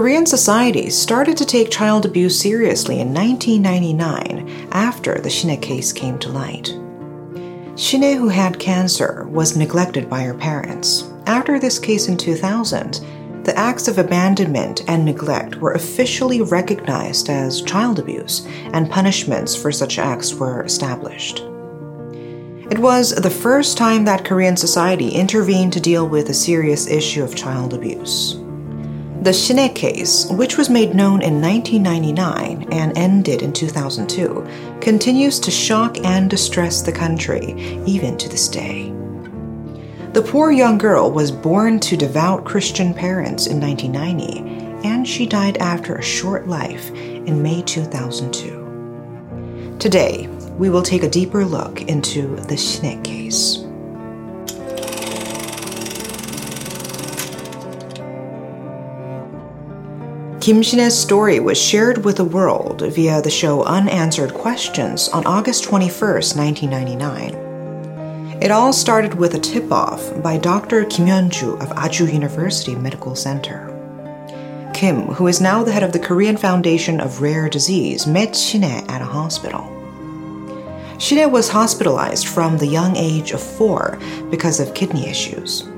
Korean society started to take child abuse seriously in 1999 after the Shin-ae case came to light. Shin-ae, who had cancer, was neglected by her parents. After this case in 2000, the acts of abandonment and neglect were officially recognized as child abuse, and punishments for such acts were established. It was the first time that Korean society intervened to deal with a serious issue of child abuse. The Shin-ae case, which was made known in 1999 and ended in 2002, continues to shock and distress the country, even to this day. The poor young girl was born to devout Christian parents in 1990, and she died after a short life in May 2002. Today, we will take a deeper look into the Shin-ae case. Kim Shin-ae's story was shared with the world via the show Unanswered Questions on August 21, 1999. It all started with a tip off by Dr. Kim Hyun-ju of Ajou University Medical Center. Kim, who is now the head of the Korean Foundation of Rare Disease, met Shin-ae at a hospital. Shin-ae was hospitalized from the young age of four because of kidney issues.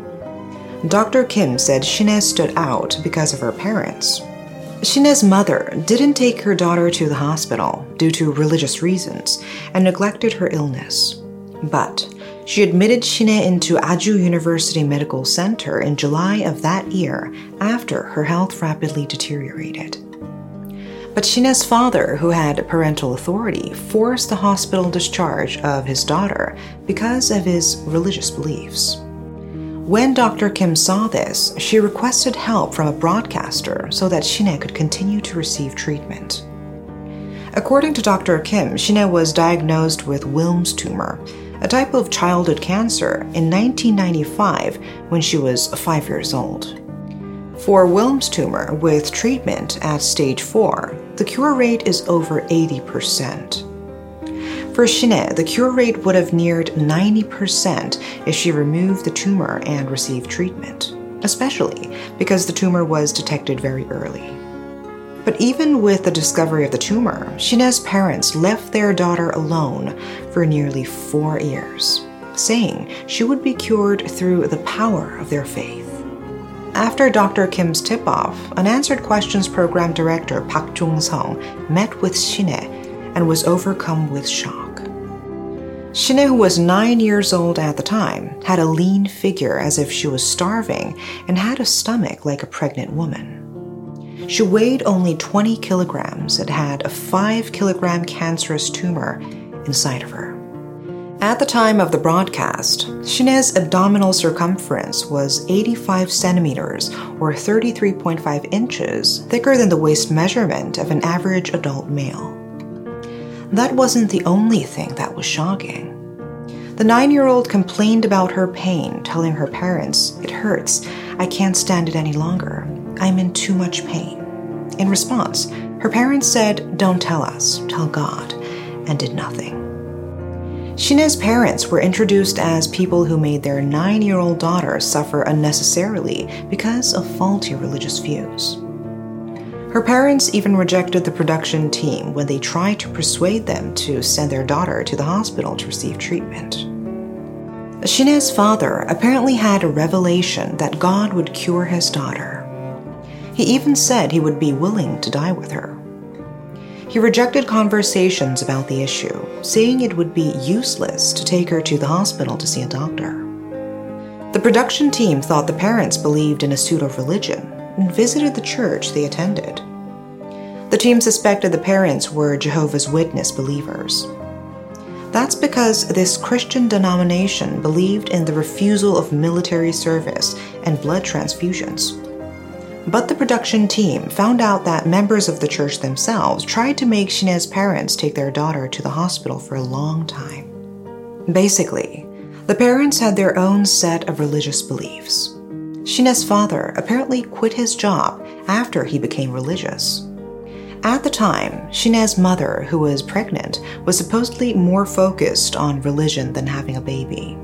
Dr. Kim said Shin-ae stood out because of her parents. Shin-ae's mother didn't take her daughter to the hospital due to religious reasons and neglected her illness. But she admitted Shin-ae into Ajou University Medical Center in July of that year after her health rapidly deteriorated. But Shin-ae's father, who had parental authority, forced the hospital discharge of his daughter because of his religious beliefs. When Dr. Kim saw this, she requested help from a broadcaster so that Shin-ae could continue to receive treatment. According to Dr. Kim, Shin-ae was diagnosed with Wilms tumor, a type of childhood cancer, in 1995 when she was five years old. For Wilms tumor with treatment at stage 4, the cure rate is over 80%. For Shin-ae, the cure rate would have neared 90% if she removed the tumor and received treatment, especially because the tumor was detected very early. But even with the discovery of the tumor, Shin-ae's parents left their daughter alone for nearly four years, saying she would be cured through the power of their faith. After Dr. Kim's tip off, Unanswered Questions program director Park Jung Sung met with Shin-ae and was overcome with shock. Shin-ae, who was nine years old at the time, had a lean figure as if she was starving and had a stomach like a pregnant woman. She weighed only 20 kilograms and had a 5 kilogram cancerous tumor inside of her. At the time of the broadcast, Shin-ae's abdominal circumference was 85 centimeters or 33.5 inches thicker than the waist measurement of an average adult male. That wasn't the only thing that was shocking. The nine year old complained about her pain, telling her parents, It hurts. I can't stand it any longer. I'm in too much pain. In response, her parents said, Don't tell us, tell God, and did nothing. Shin-ae's parents were introduced as people who made their nine year old daughter suffer unnecessarily because of faulty religious views. Her parents even rejected the production team when they tried to persuade them to send their daughter to the hospital to receive treatment. Shin-ae's father apparently had a revelation that God would cure his daughter. He even said he would be willing to die with her. He rejected conversations about the issue, saying it would be useless to take her to the hospital to see a doctor. The production team thought the parents believed in a pseudo religion and visited the church they attended. The team suspected the parents were Jehovah's Witness believers. That's because this Christian denomination believed in the refusal of military service and blood transfusions. But the production team found out that members of the church themselves tried to make Shin-ae's parents take their daughter to the hospital for a long time. Basically, the parents had their own set of religious beliefs. Shin-ae's father apparently quit his job after he became religious. At the time, Shin-ae's mother, who was pregnant, was supposedly more focused on religion than having a baby.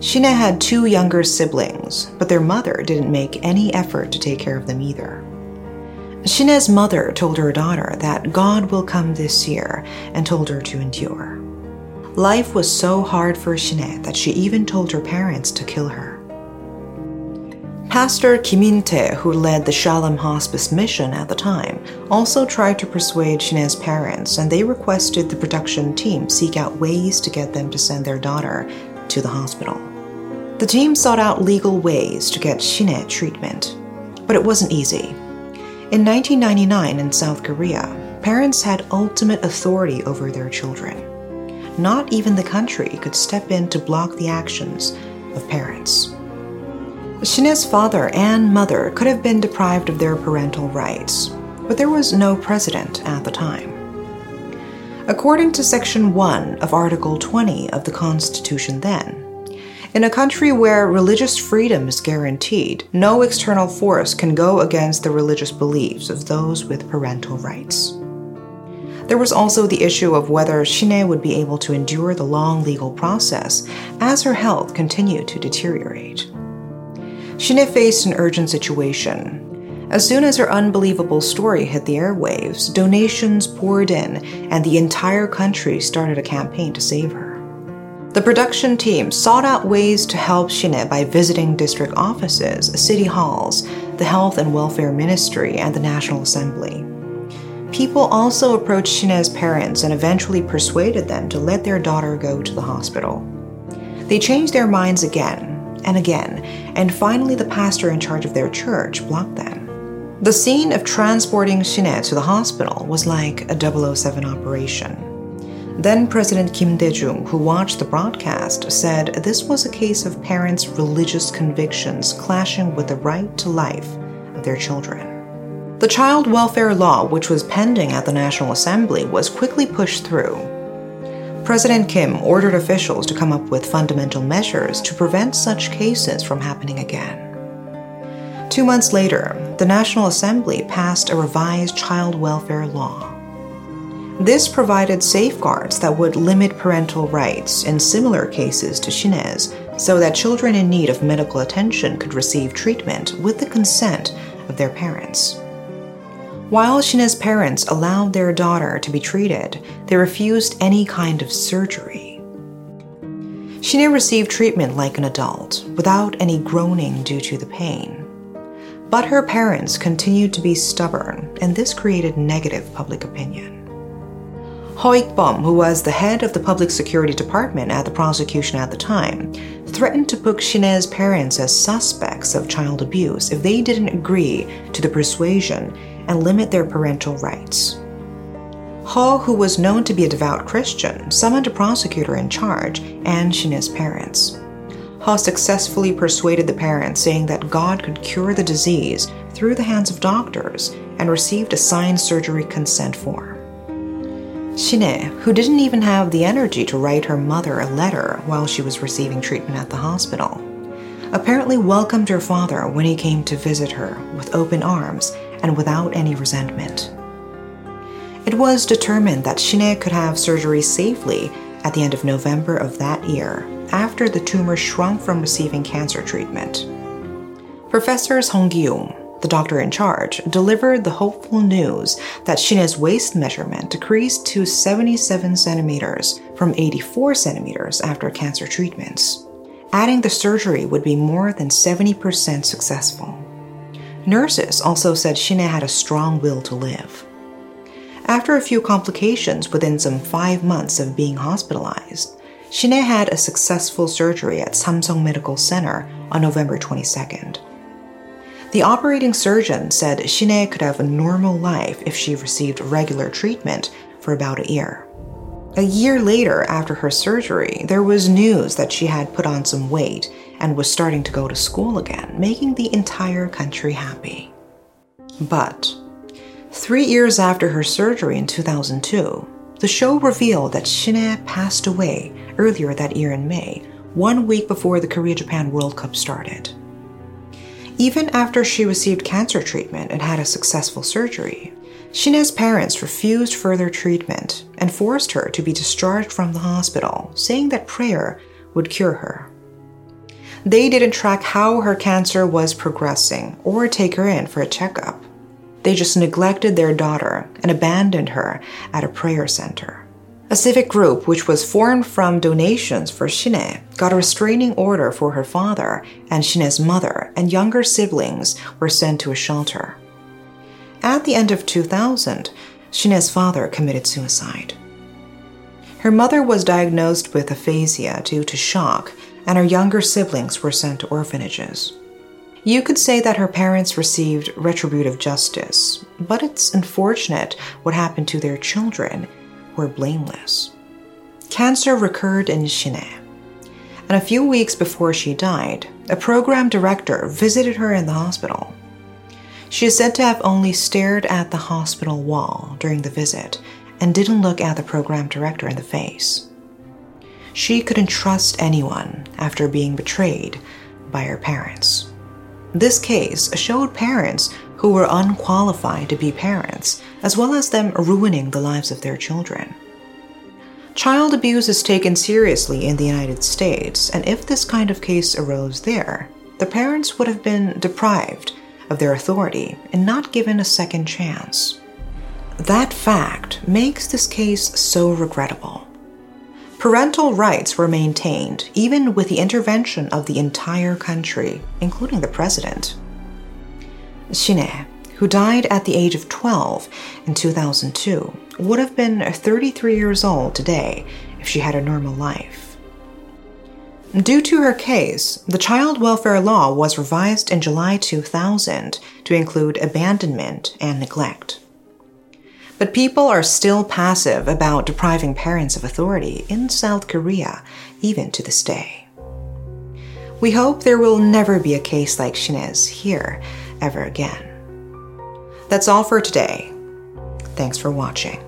Shin-ae had two younger siblings, but their mother didn't make any effort to take care of them either. Shin-ae's mother told her daughter that God will come this year and told her to endure. Life was so hard for Shin-ae that she even told her parents to kill her. Pastor Kiminte, who led the Shalom Hospice mission at the time, also tried to persuade Shin-ae's parents, and they requested the production team seek out ways to get them to send their daughter to the hospital. The team sought out legal ways to get Shin-ae treatment, but it wasn't easy. In 1999 in South Korea, parents had ultimate authority over their children. Not even the country could step in to block the actions of parents. Shin-ae's father and mother could have been deprived of their parental rights, but there was no president at the time. According to Section 1 of Article 20 of the Constitution then, in a country where religious freedom is guaranteed, no external force can go against the religious beliefs of those with parental rights. There was also the issue of whether Shin-ae would be able to endure the long legal process as her health continued to deteriorate. Shin-ae faced an urgent situation. As soon as her unbelievable story hit the airwaves, donations poured in, and the entire country started a campaign to save her. The production team sought out ways to help Shin-ae by visiting district offices, city halls, the Health and Welfare Ministry, and the National Assembly. People also approached Shin-ae's parents and eventually persuaded them to let their daughter go to the hospital. They changed their minds again and again, and finally, the pastor in charge of their church blocked them. The scene of transporting Shin-ae to the hospital was like a 007 operation. Then President Kim Dae-jung, who watched the broadcast, said this was a case of parents' religious convictions clashing with the right to life of their children. The child welfare law, which was pending at the National Assembly, was quickly pushed through. President Kim ordered officials to come up with fundamental measures to prevent such cases from happening again. Two months later, the National Assembly passed a revised child welfare law. This provided safeguards that would limit parental rights in similar cases to Shin-ae's, so that children in need of medical attention could receive treatment with the consent of their parents. While Shin-ae's parents allowed their daughter to be treated, they refused any kind of surgery. Shin-ae received treatment like an adult, without any groaning due to the pain. But her parents continued to be stubborn, and this created negative public opinion. Ho Ik-bom, who was the head of the public security department at the prosecution at the time, threatened to book Shin-ae's parents as suspects of child abuse if they didn't agree to the persuasion and limit their parental rights. Ho, who was known to be a devout Christian, summoned a prosecutor in charge and Shin-ae's parents. Ho successfully persuaded the parents, saying that God could cure the disease through the hands of doctors, and received a signed surgery consent form. Shin-ae, who didn't even have the energy to write her mother a letter while she was receiving treatment at the hospital, apparently welcomed her father when he came to visit her with open arms and without any resentment. It was determined that Shin-ae could have surgery safely at the end of November of that year after the tumor shrunk from receiving cancer treatment. Professors Hong Gi-young the doctor in charge, delivered the hopeful news that Shin-ae's waist measurement decreased to 77 centimeters from 84 centimeters after cancer treatments. Adding the surgery would be more than 70% successful. Nurses also said Shin-ae had a strong will to live. After a few complications within some five months of being hospitalized, Shin-ae had a successful surgery at Samsung Medical Center on November 22nd. The operating surgeon said Shine could have a normal life if she received regular treatment for about a year. A year later, after her surgery, there was news that she had put on some weight and was starting to go to school again, making the entire country happy. But three years after her surgery in 2002, the show revealed that Shin-ae passed away earlier that year in May, one week before the Korea Japan World Cup started. Even after she received cancer treatment and had a successful surgery, Shin-ae's parents refused further treatment and forced her to be discharged from the hospital, saying that prayer would cure her. They didn't track how her cancer was progressing or take her in for a checkup. they just neglected their daughter and abandoned her at a prayer center. A civic group, which was formed from donations for Shin-ae, got a restraining order for her father, and Shin-ae's mother and younger siblings were sent to a shelter. At the end of 2000, Shin-ae's father committed suicide. Her mother was diagnosed with aphasia due to shock, and her younger siblings were sent to orphanages. You could say that her parents received retributive justice, but it's unfortunate what happened to their children, who were blameless. Cancer recurred in Shin-ae, and a few weeks before she died, a program director visited her in the hospital. She is said to have only stared at the hospital wall during the visit and didn't look at the program director in the face. She couldn't trust anyone after being betrayed by her parents. This case showed parents who were unqualified to be parents, as well as them ruining the lives of their children. Child abuse is taken seriously in the United States, and if this kind of case arose there, the parents would have been deprived of their authority and not given a second chance. That fact makes this case so regrettable. Parental rights were maintained even with the intervention of the entire country, including the president. Shin-ae, who died at the age of 12 in 2002, would have been 33 years old today if she had a normal life. Due to her case, the child welfare law was revised in July 2000 to include abandonment and neglect. But people are still passive about depriving parents of authority in South Korea, even to this day. We hope there will never be a case like Shin-ae's here ever again. That's all for today. Thanks for watching.